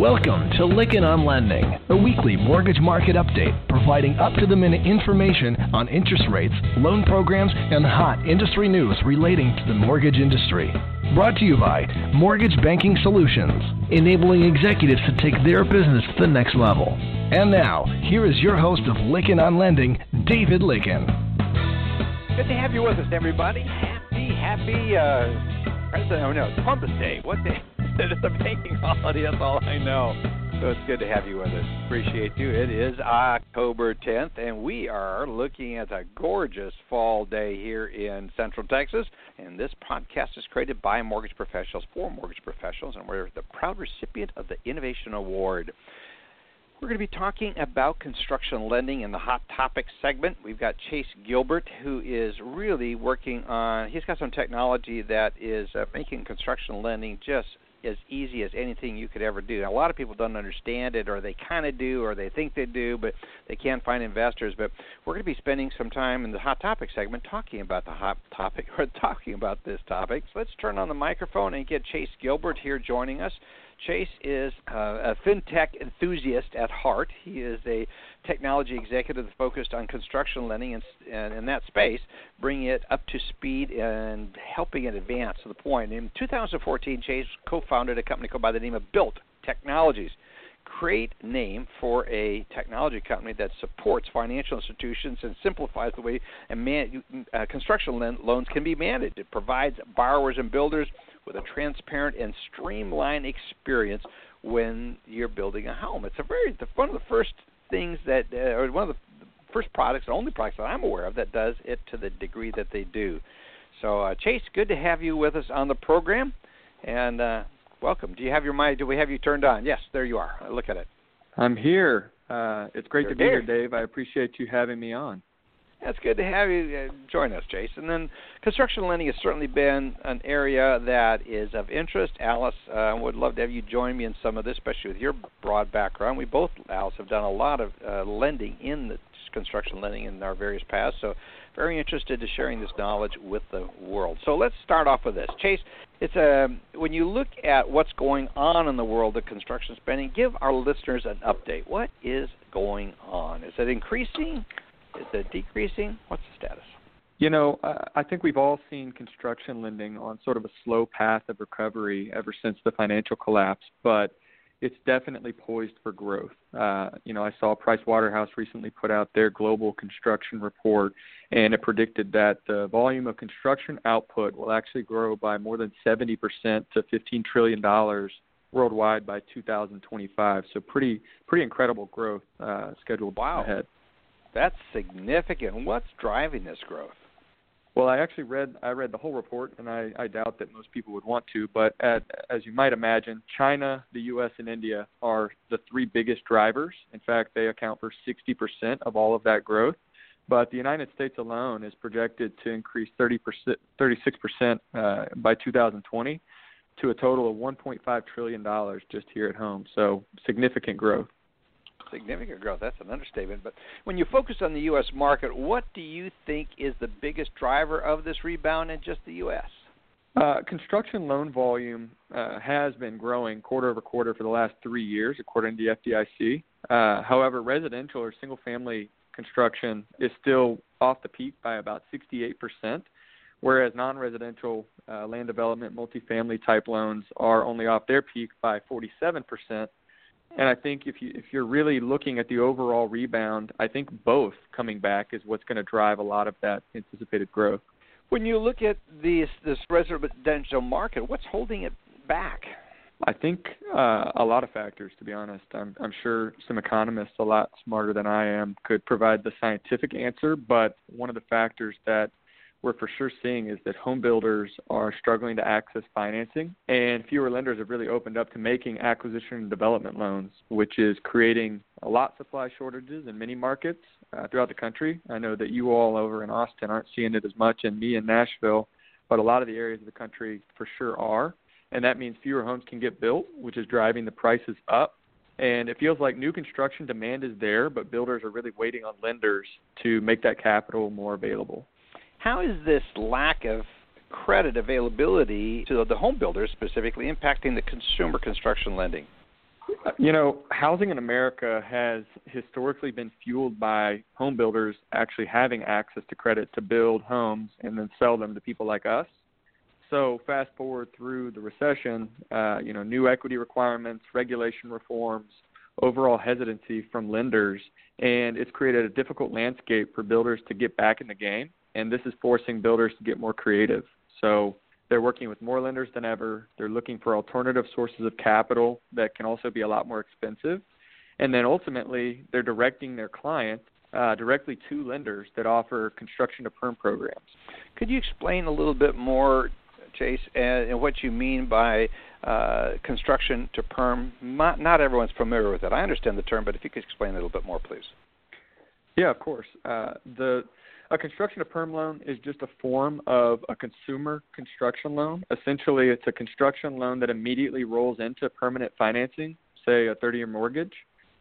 Welcome to Lykken on Lending, a weekly mortgage market update providing up to the minute information on interest rates, loan programs, and hot industry news relating to the mortgage industry. Brought to you by Mortgage Banking Solutions, enabling executives to take their business to the next level. And now, here is your host of Lykken on Lending, David Lykken. Good to have you with us, everybody. Happy, happy, uh, President, oh no, Columbus Day. What day? it's a banking holiday, that's all I know. So it's good to have you with us. Appreciate you. It is October 10th, and we are looking at a gorgeous fall day here in Central Texas. And this podcast is created by mortgage professionals for mortgage professionals, and we're the proud recipient of the Innovation Award. We're going to be talking about construction lending in the hot Topics segment. We've got Chase Gilbert, who is really working on. He's got some technology that is uh, making construction lending just as easy as anything you could ever do. Now, a lot of people don't understand it, or they kind of do, or they think they do, but they can't find investors. But we're going to be spending some time in the hot topic segment talking about the hot topic, or talking about this topic. So let's turn on the microphone and get Chase Gilbert here joining us. Chase is uh, a fintech enthusiast at heart. He is a technology executive focused on construction lending and, and in that space, bringing it up to speed and helping it advance to the point. In 2014, Chase co-founded a company called by the name of Built Technologies. Great name for a technology company that supports financial institutions and simplifies the way man, uh, construction loans can be managed. It provides borrowers and builders with a transparent and streamlined experience when you're building a home. It's a very one of the first things that, uh, or one of the first products, the only products that I'm aware of that does it to the degree that they do. So, uh, Chase, good to have you with us on the program, and uh, welcome. Do you have your mic? Do we have you turned on? Yes, there you are. Look at it. I'm here. Uh, it's great You're to be here. here, Dave. I appreciate you having me on. That's good to have you uh, join us, Jason. And then construction lending has certainly been an area that is of interest. Alice uh, would love to have you join me in some of this, especially with your broad background. We both, Alice, have done a lot of uh, lending in the construction lending in our various paths. So, very interested to sharing this knowledge with the world. So let's start off with this, Chase. It's a when you look at what's going on in the world of construction spending, give our listeners an update. What is going on? Is it increasing? Is it decreasing? What's the status? You know, I think we've all seen construction lending on sort of a slow path of recovery ever since the financial collapse, but it's definitely poised for growth. Uh, you know, I saw Pricewaterhouse recently put out their global construction report, and it predicted that the volume of construction output will actually grow by more than 70% to $15 trillion worldwide by 2025. So pretty pretty incredible growth uh, scheduled wow. ahead. That's significant. What's driving this growth? Well, I actually read I read the whole report, and I, I doubt that most people would want to. But at, as you might imagine, China, the U.S., and India are the three biggest drivers. In fact, they account for 60% of all of that growth. But the United States alone is projected to increase 30%, 36% uh, by 2020 to a total of 1.5 trillion dollars just here at home. So significant growth significant growth. That's an understatement. But when you focus on the U.S. market, what do you think is the biggest driver of this rebound in just the U.S.? Uh, construction loan volume uh, has been growing quarter over quarter for the last three years, according to the FDIC. Uh, however, residential or single family construction is still off the peak by about 68%, whereas non residential uh, land development, multifamily type loans are only off their peak by 47%. And I think if you if you're really looking at the overall rebound, I think both coming back is what's going to drive a lot of that anticipated growth. When you look at this this residential market, what's holding it back? I think uh, a lot of factors. To be honest, I'm I'm sure some economists a lot smarter than I am could provide the scientific answer, but one of the factors that we're for sure seeing is that home builders are struggling to access financing, and fewer lenders have really opened up to making acquisition and development loans, which is creating a lot supply shortages in many markets uh, throughout the country. I know that you all over in Austin aren't seeing it as much, and me in Nashville, but a lot of the areas of the country for sure are. And that means fewer homes can get built, which is driving the prices up. And it feels like new construction demand is there, but builders are really waiting on lenders to make that capital more available. How is this lack of credit availability to the home builders specifically impacting the consumer construction lending? You know, housing in America has historically been fueled by home builders actually having access to credit to build homes and then sell them to people like us. So fast forward through the recession, uh, you know, new equity requirements, regulation reforms, overall hesitancy from lenders, and it's created a difficult landscape for builders to get back in the game. And this is forcing builders to get more creative. So they're working with more lenders than ever. They're looking for alternative sources of capital that can also be a lot more expensive. And then ultimately, they're directing their clients uh, directly to lenders that offer construction to perm programs. Could you explain a little bit more, Chase, and, and what you mean by uh, construction to perm? Not, not everyone's familiar with it. I understand the term, but if you could explain a little bit more, please. Yeah, of course. Uh, the a construction to perm loan is just a form of a consumer construction loan. Essentially, it's a construction loan that immediately rolls into permanent financing, say a 30 year mortgage.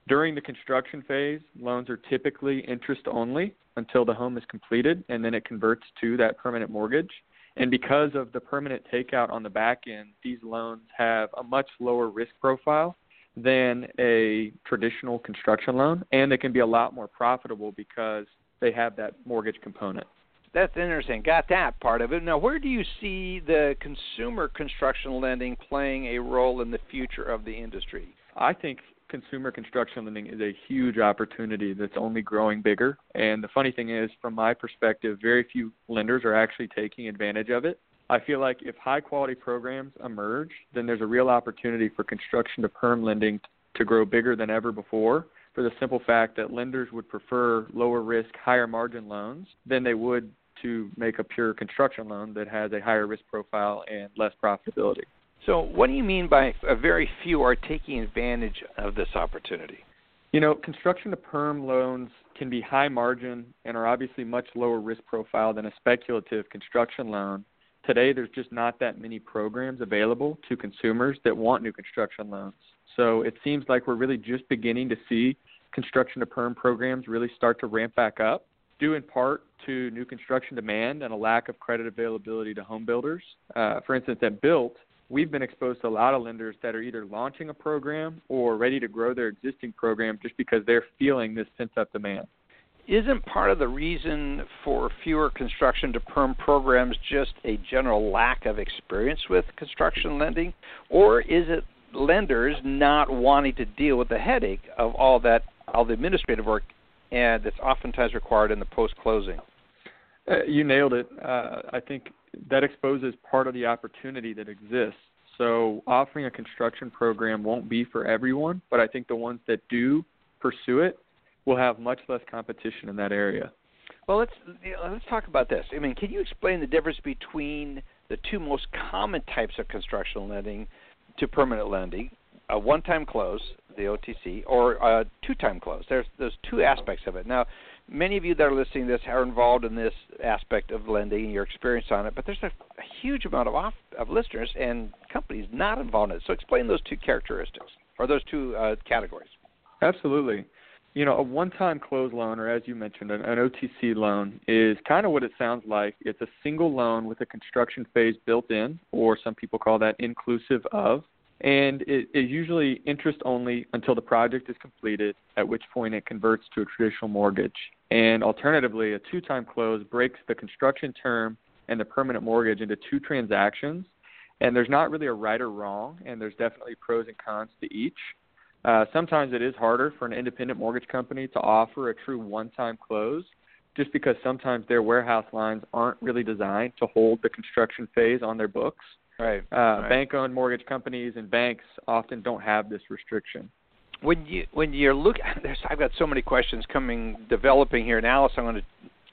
During the construction phase, loans are typically interest only until the home is completed, and then it converts to that permanent mortgage. And because of the permanent takeout on the back end, these loans have a much lower risk profile than a traditional construction loan, and they can be a lot more profitable because they have that mortgage component. That's interesting. Got that part of it. Now, where do you see the consumer construction lending playing a role in the future of the industry? I think consumer construction lending is a huge opportunity that's only growing bigger. And the funny thing is, from my perspective, very few lenders are actually taking advantage of it. I feel like if high quality programs emerge, then there's a real opportunity for construction to perm lending to grow bigger than ever before for the simple fact that lenders would prefer lower risk, higher margin loans than they would to make a pure construction loan that has a higher risk profile and less profitability. So, what do you mean by a very few are taking advantage of this opportunity? You know, construction to perm loans can be high margin and are obviously much lower risk profile than a speculative construction loan. Today, there's just not that many programs available to consumers that want new construction loans. So it seems like we're really just beginning to see construction to perm programs really start to ramp back up, due in part to new construction demand and a lack of credit availability to home builders. Uh, for instance, at Built, we've been exposed to a lot of lenders that are either launching a program or ready to grow their existing program just because they're feeling this pent up demand. Isn't part of the reason for fewer construction to perm programs just a general lack of experience with construction lending? Or is it lenders not wanting to deal with the headache of all that all the administrative work and that's oftentimes required in the post closing. Uh, you nailed it. Uh, I think that exposes part of the opportunity that exists. So offering a construction program won't be for everyone, but I think the ones that do pursue it will have much less competition in that area. Well, let's let's talk about this. I mean, can you explain the difference between the two most common types of construction lending to permanent lending, a one-time close, the OTC, or a two-time close. There's there's two aspects of it. Now, many of you that are listening to this are involved in this aspect of lending and your experience on it, but there's a, a huge amount of off, of listeners and companies not involved in it. So explain those two characteristics or those two uh, categories. Absolutely. You know, a one-time close loan, or as you mentioned, an, an OTC loan, is kind of what it sounds like. It's a single loan with a construction phase built in, or some people call that inclusive of and it is usually interest only until the project is completed, at which point it converts to a traditional mortgage. And alternatively, a two time close breaks the construction term and the permanent mortgage into two transactions. And there's not really a right or wrong, and there's definitely pros and cons to each. Uh, sometimes it is harder for an independent mortgage company to offer a true one time close just because sometimes their warehouse lines aren't really designed to hold the construction phase on their books. Right. Uh, right. Bank-owned mortgage companies and banks often don't have this restriction. When you when you're looking, I've got so many questions coming developing here. And Alice, I'm going to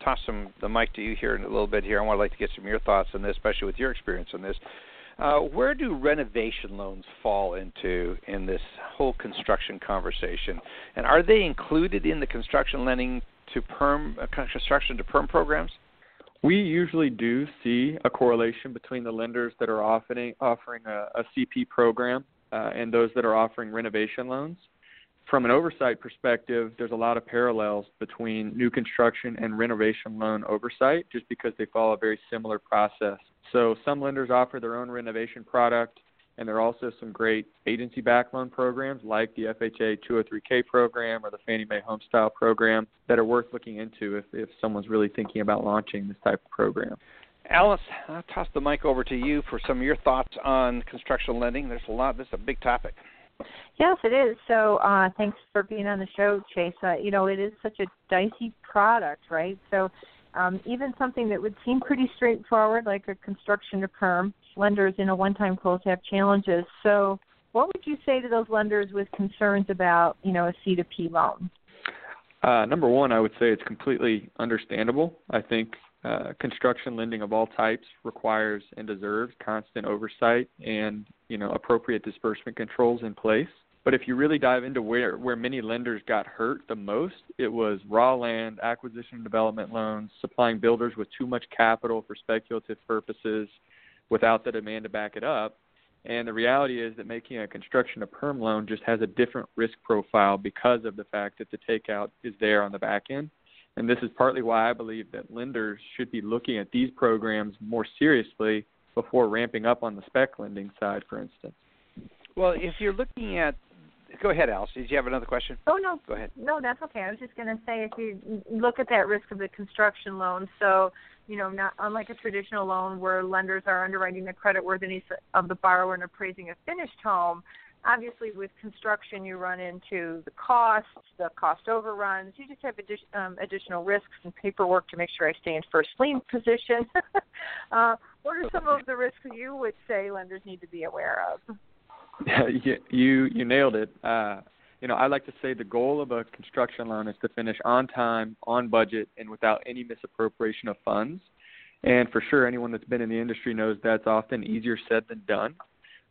toss some the mic to you here in a little bit. Here, I want to like to get some of your thoughts on this, especially with your experience on this. Uh, where do renovation loans fall into in this whole construction conversation? And are they included in the construction lending to perm uh, construction to perm programs? We usually do see a correlation between the lenders that are offering offering a, a CP program uh, and those that are offering renovation loans. From an oversight perspective, there's a lot of parallels between new construction and renovation loan oversight just because they follow a very similar process. So some lenders offer their own renovation product And there are also some great agency backed loan programs like the FHA 203K program or the Fannie Mae Homestyle program that are worth looking into if, if someone's really thinking about launching this type of program. Alice, I'll toss the mic over to you for some of your thoughts on construction lending. There's a lot. This is a big topic. Yes, it is. So, uh, thanks for being on the show, Chase. Uh, you know, it is such a dicey product, right? So, um, even something that would seem pretty straightforward, like a construction to perm, lenders in a one-time close have challenges. So, what would you say to those lenders with concerns about, you know, a C to P loan? Uh, number one, I would say it's completely understandable. I think uh, construction lending of all types requires and deserves constant oversight and you know appropriate disbursement controls in place. But if you really dive into where where many lenders got hurt the most, it was raw land, acquisition and development loans, supplying builders with too much capital for speculative purposes without the demand to back it up. And the reality is that making a construction a perm loan just has a different risk profile because of the fact that the takeout is there on the back end. And this is partly why I believe that lenders should be looking at these programs more seriously before ramping up on the spec lending side, for instance. Well, if you're looking at Go ahead, Alice. Did you have another question? Oh no. Go ahead. No, that's okay. I was just going to say if you look at that risk of the construction loan, so you know, not unlike a traditional loan where lenders are underwriting the creditworthiness of the borrower and appraising a finished home. Obviously, with construction, you run into the costs, the cost overruns. You just have addi- um, additional risks and paperwork to make sure I stay in first lien position. uh, what are some of the risks you would say lenders need to be aware of? you you nailed it. Uh, you know, I like to say the goal of a construction loan is to finish on time, on budget, and without any misappropriation of funds. And for sure, anyone that's been in the industry knows that's often easier said than done.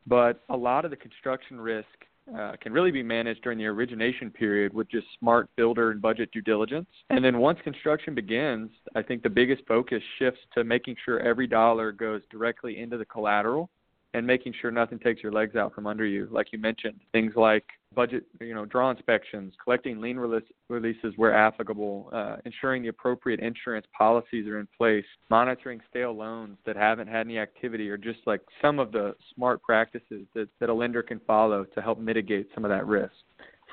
But a lot of the construction risk uh, can really be managed during the origination period with just smart builder and budget due diligence. And then once construction begins, I think the biggest focus shifts to making sure every dollar goes directly into the collateral and making sure nothing takes your legs out from under you. Like you mentioned, things like budget, you know, draw inspections, collecting lien release, releases where applicable, uh, ensuring the appropriate insurance policies are in place, monitoring stale loans that haven't had any activity, or just like some of the smart practices that, that a lender can follow to help mitigate some of that risk.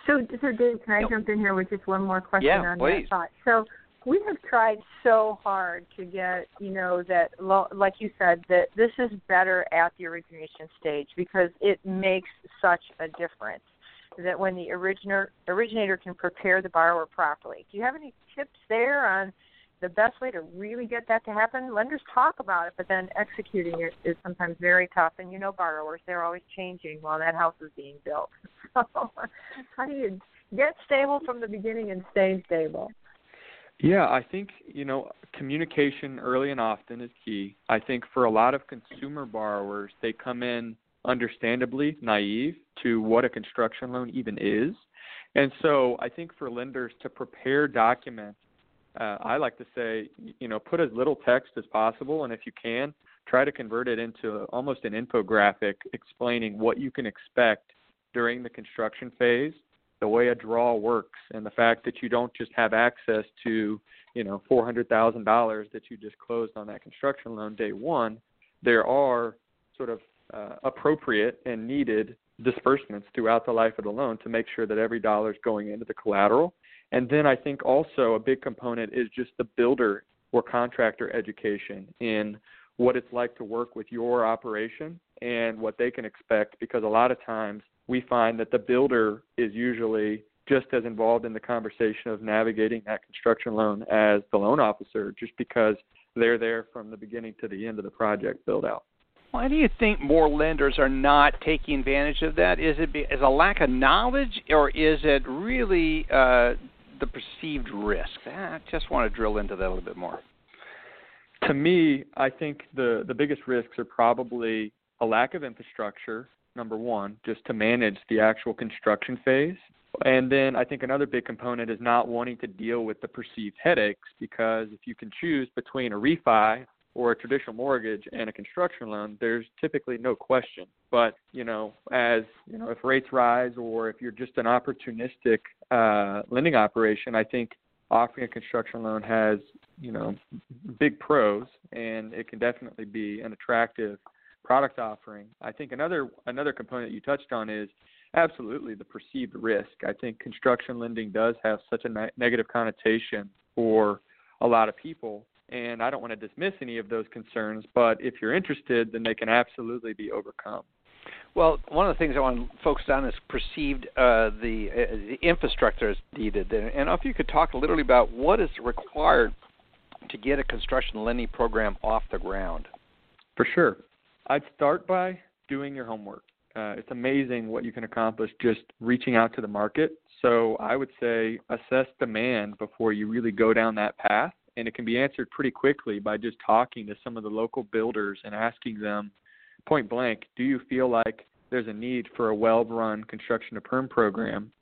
So, so Dave, can I jump in here with just one more question yeah, on please. that thought? So, we have tried so hard to get you know that like you said that this is better at the origination stage because it makes such a difference that when the originator originator can prepare the borrower properly. Do you have any tips there on the best way to really get that to happen? Lenders talk about it but then executing it is sometimes very tough. And you know borrowers they're always changing while that house is being built. So how do you get stable from the beginning and stay stable yeah, I think, you know, communication early and often is key. I think for a lot of consumer borrowers, they come in understandably naive to what a construction loan even is. And so I think for lenders to prepare documents, uh, I like to say, you know, put as little text as possible, and if you can, try to convert it into almost an infographic explaining what you can expect during the construction phase the way a draw works and the fact that you don't just have access to you know four hundred thousand dollars that you just closed on that construction loan day one there are sort of uh, appropriate and needed disbursements throughout the life of the loan to make sure that every dollar is going into the collateral. And then i think also a big component is just the builder or contractor education in what it's like to work with your operation and what they can expect because a lot of times we find that the builder is usually just as involved in the conversation of navigating that construction loan as the loan officer, just because they're there from the beginning to the end of the project build out. Why do you think more lenders are not taking advantage of that? Is it is a lack of knowledge, or is it really uh, the perceived risk? I just want to drill into that a little bit more. To me, I think the the biggest risks are probably a lack of infrastructure number one, just to manage the actual construction phase. And then I think another big component is not wanting to deal with the perceived headaches because if you can choose between a refi or a traditional mortgage and a construction loan, there's typically no question. But you know, as you know, if rates rise or if you're just an opportunistic uh, lending operation, I think offering a construction loan has you know big pros, and it can definitely be an attractive product offering. I think another another component you touched on is absolutely the perceived risk. I think construction lending does have such a ne- negative connotation for a lot of people, and I don't want to dismiss any of those concerns. But if you're interested, then they can absolutely be overcome. Well, one of the things I want to focus on is perceived uh, the, uh, the infrastructure is needed, and if you could talk a little about what is required to get a construction lending program off the ground. For sure, I'd start by doing your homework. Uh, it's amazing what you can accomplish just reaching out to the market. So I would say assess demand before you really go down that path, and it can be answered pretty quickly by just talking to some of the local builders and asking them point blank, do you feel like there's a need for a well-run construction to perm program?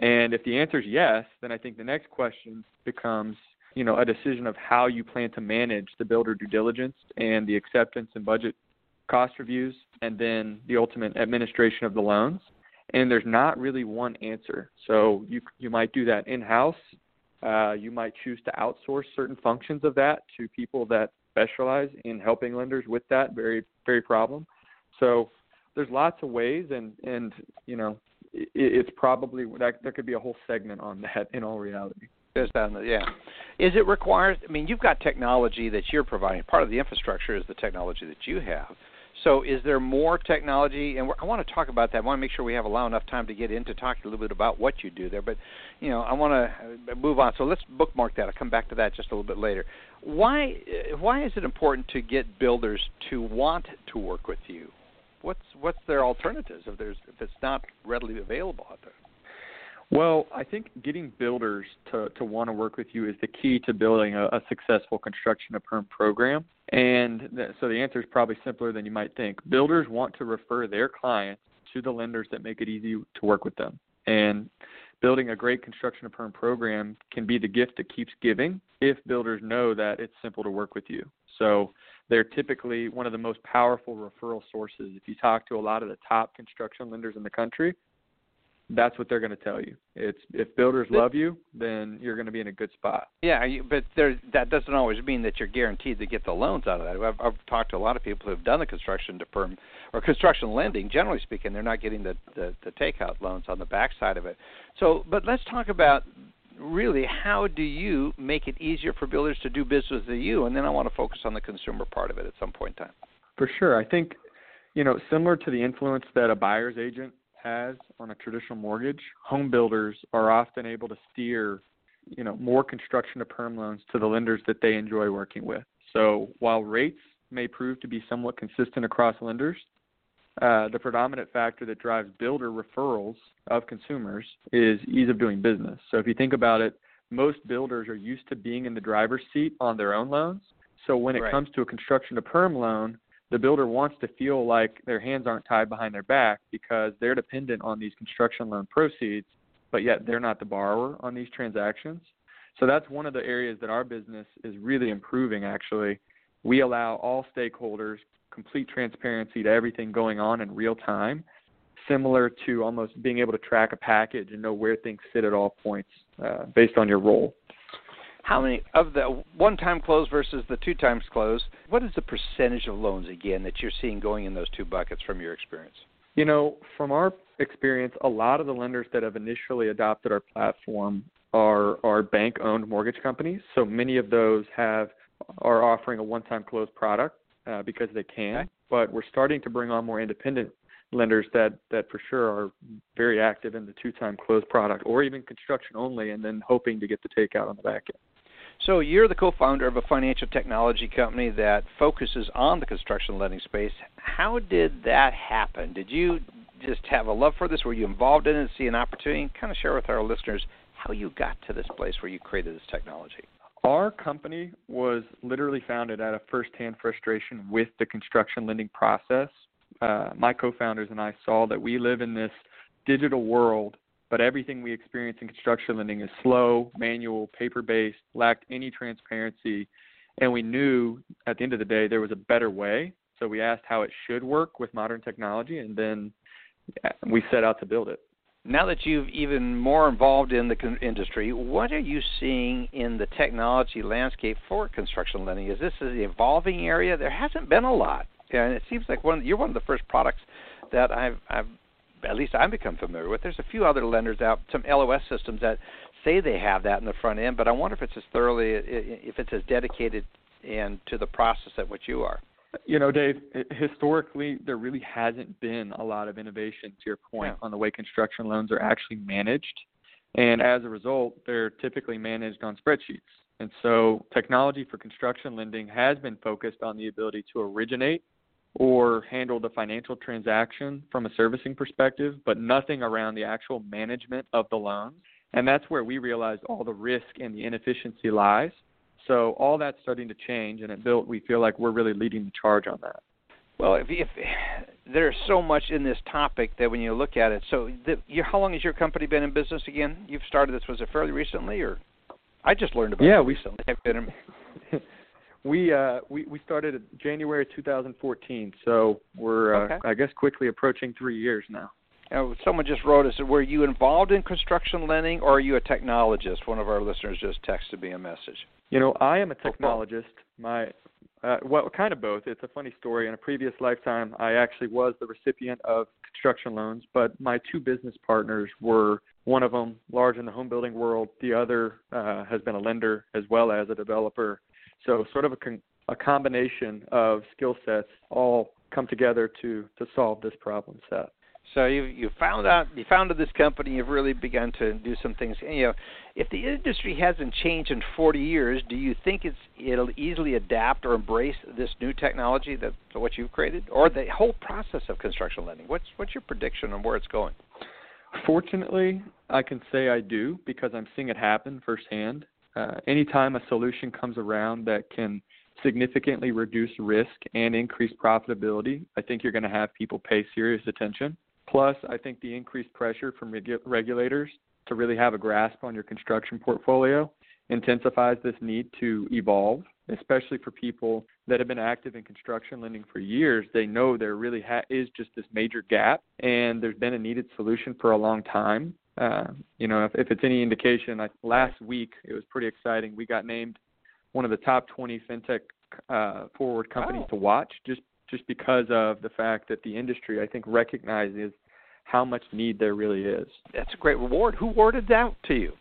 And if the answer is yes, then I think the next question becomes, you know, a decision of how you plan to manage the builder due diligence and the acceptance and budget cost reviews, and then the ultimate administration of the loans. And there's not really one answer. So you you might do that in house. Uh, you might choose to outsource certain functions of that to people that specialize in helping lenders with that very very problem. So there's lots of ways, and and you know it, it's probably that there could be a whole segment on that in all reality. yeah. Is it required? I mean, you've got technology that you're providing. Part of the infrastructure is the technology that you have. So, is there more technology? And I want to talk about that. I want to make sure we have allow enough time to get into talking a little bit about what you do there. But, you know, I want to uh, move on. So let's bookmark that. I'll come back to that just a little bit later. Why uh, why is it important to get builders to want to work with you? What's what's their alternatives if there's if it's not readily available out there? Well, I think getting builders to, to want to work with you is the key to building a, a successful construction to perm program. And th- so the answer is probably simpler than you might think. Builders want to refer their clients to the lenders that make it easy to work with them. And building a great construction to perm program can be the gift that keeps giving if builders know that it's simple to work with you. So they're typically one of the most powerful referral sources. If you talk to a lot of the top construction lenders in the country, that's what they're going to tell you. It's if builders love you, then you're going to be in a good spot. Yeah, but there that doesn't always mean that you're guaranteed to get the loans out of that. I've, I've talked to a lot of people who've done the construction to perm or construction lending. Generally speaking, they're not getting the the, the takeout loans on the backside of it. So, but let's talk about really how do you make it easier for builders to do business with you, and then I want to focus on the consumer part of it at some point in time. For sure, I think you know similar to the influence that a buyer's agent has on a traditional mortgage, home builders are often able to steer, you know, more construction to perm loans to the lenders that they enjoy working with. So while rates may prove to be somewhat consistent across lenders, uh, the predominant factor that drives builder referrals of consumers is ease of doing business. So if you think about it, most builders are used to being in the driver's seat on their own loans. So when it right. comes to a construction to perm loan, the builder wants to feel like their hands aren't tied behind their back because they're dependent on these construction loan proceeds, but yet they're not the borrower on these transactions. So that's one of the areas that our business is really improving actually. We allow all stakeholders complete transparency to everything going on in real time, similar to almost being able to track a package and know where things sit at all points uh, based on your role how many of the one time close versus the two times close what is the percentage of loans again that you're seeing going in those two buckets from your experience? You know from our experience a lot of the lenders that have initially adopted our platform are are bank owned mortgage companies. So many of those have are offering a one time close product uh, because they can. Okay. but we're starting to bring on more independent lenders that that for sure are very active in the two time close product or even construction only and then hoping to get the takeout on the back end so you're the co-founder of a financial technology company that focuses on the construction lending space. How did that happen? Did you just have a love for this? Were you involved in it, and see an opportunity? Kind of share with our listeners how you got to this place where you created this technology. Our company was literally founded out of firsthand frustration with the construction lending process. Uh, my co-founders and I saw that we live in this digital world but everything we experience in construction lending is slow, manual, paper based, lacked any transparency. And we knew at the end of the day there was a better way. So we asked how it should work with modern technology, and then uh, we set out to build it. Now that you've even more involved in the con- industry, what are you seeing in the technology landscape for construction lending? Is this an evolving area? There hasn't been a lot and it seems like one you're one of the first products that I've I've at least I've become familiar with. There's a few other lenders out, some LOS systems that say they have that in the front end, but I wonder if it's as thoroughly if it's as dedicated and to the process at which you are. You know, Dave, historically there really hasn't been a lot of innovation to your point yeah. on the way construction loans are actually managed. And as a result, they're typically managed on spreadsheets. And so technology for construction lending has been focused on the ability to originate or handle the financial transaction from a servicing perspective, but nothing around the actual management of the loans. And that's where we realized all the risk and the inefficiency lies. So all that's starting to change, and at Built, we feel like we're really leading the charge on that. Well, if, if there's so much in this topic that when you look at it, so the, you, how long has your company been in business again? You've started this was it fairly recently, or I just learned about yeah, it recently. Have been in, we uh we we started in January 2014, so we're uh, okay. I guess quickly approaching three years now. Now, someone just wrote us. Were you involved in construction lending, or are you a technologist? One of our listeners just texted me a message. You know, I am a technologist. My uh, well, kind of both. It's a funny story. In a previous lifetime, I actually was the recipient of construction loans, but my two business partners were one of them large in the home building world. The other uh, has been a lender as well as a developer. So, sort of a, con- a combination of skill sets all come together to to solve this problem set. So you you found out you founded this company. You've really begun to do some things. You know, if the industry hasn't changed in 40 years, do you think it's it'll easily adapt or embrace this new technology that what you've created, or the whole process of construction lending? What's what's your prediction on where it's going? Fortunately, I can say I do because I'm seeing it happen firsthand. Uh, anytime a solution comes around that can significantly reduce risk and increase profitability, I think you're going to have people pay serious attention. Plus, I think the increased pressure from regu- regulators to really have a grasp on your construction portfolio intensifies this need to evolve, especially for people that have been active in construction lending for years. They know there really ha- is just this major gap, and there's been a needed solution for a long time. Uh, you know, if, if it's any indication, I, last week it was pretty exciting. We got named one of the top 20 fintech uh, forward companies oh. to watch just just because of the fact that the industry, I think, recognizes how much need there really is. That's a great reward. Who awarded that to you?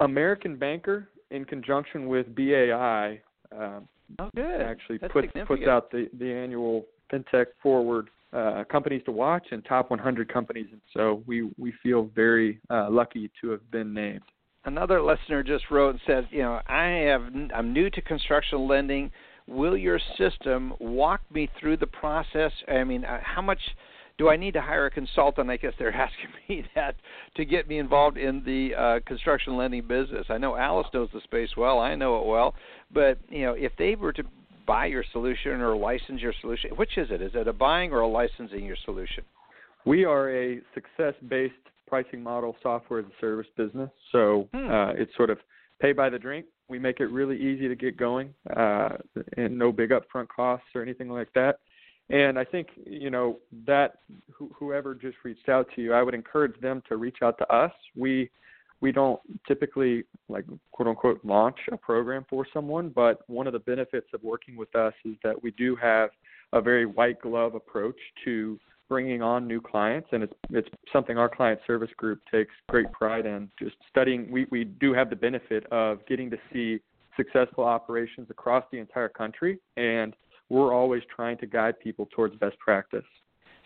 American Banker, in conjunction with BAI, uh, oh, good. actually That's puts puts out the the annual FinTech Forward uh, companies to watch and top 100 companies, and so we we feel very uh, lucky to have been named. Another listener just wrote and said, you know, I have I'm new to construction lending will your system walk me through the process? I mean, uh, how much do I need to hire a consultant? I guess they're asking me that to get me involved in the uh, construction lending business. I know Alice knows the space well. I know it well. But you know, if they were to buy your solution or license your solution, which is it? Is it a buying or a licensing your solution? We are a success-based pricing model software as a service business. So hmm. uh, it's sort of pay by the drink. We make it really easy to get going, uh, and no big upfront costs or anything like that. And I think you know that wh- whoever just reached out to you, I would encourage them to reach out to us. We we don't typically like quote unquote launch a program for someone, but one of the benefits of working with us is that we do have a very white glove approach to bringing on new clients, and it's it's something our client service group takes great pride in. Just studying, we we do have the benefit of getting to see successful operations across the entire country, and we're always trying to guide people towards best practice.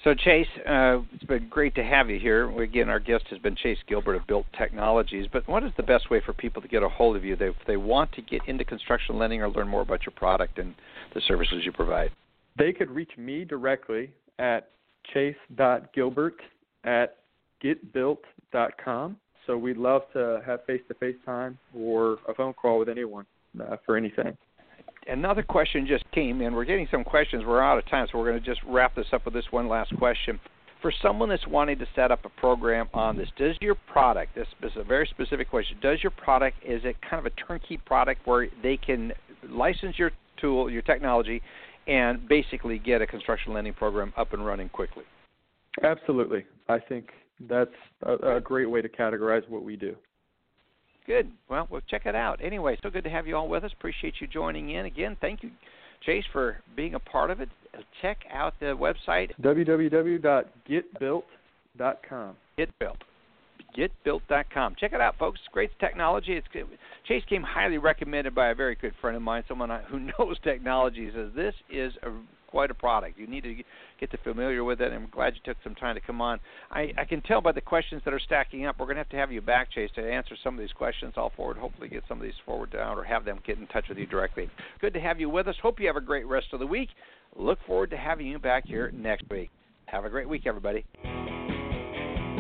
So Chase, uh, it's been great to have you here. Again, our guest has been Chase Gilbert of Built Technologies. But what is the best way for people to get a hold of you if they want to get into construction lending or learn more about your product and the services you provide? They could reach me directly at chase.gilbert at getbuilt.com. So we'd love to have face-to-face time or a phone call with anyone uh, for anything. Another question just came in. We're getting some questions. We're out of time, so we're going to just wrap this up with this one last question. For someone that's wanting to set up a program on this, does your product, this is a very specific question, does your product, is it kind of a turnkey product where they can license your tool, your technology, and basically get a construction lending program up and running quickly. Absolutely. I think that's a, a great way to categorize what we do. Good. Well, we'll check it out. Anyway, so good to have you all with us. Appreciate you joining in. Again, thank you Chase, for being a part of it. Check out the website www.getbuilt.com. Get Built. GetBuilt.com. Check it out, folks. Great technology. It's Chase came highly recommended by a very good friend of mine, someone who knows technology. He says this is a quite a product. You need to get to familiar with it. I'm glad you took some time to come on. I, I can tell by the questions that are stacking up. We're going to have to have you back, Chase, to answer some of these questions. I'll forward, hopefully, get some of these forward down or have them get in touch with you directly. Good to have you with us. Hope you have a great rest of the week. Look forward to having you back here next week. Have a great week, everybody.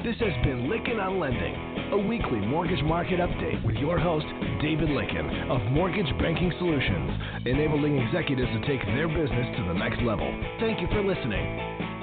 This has been Lykken on Lending, a weekly mortgage market update with your host, David Lykken of Mortgage Banking Solutions, enabling executives to take their business to the next level. Thank you for listening.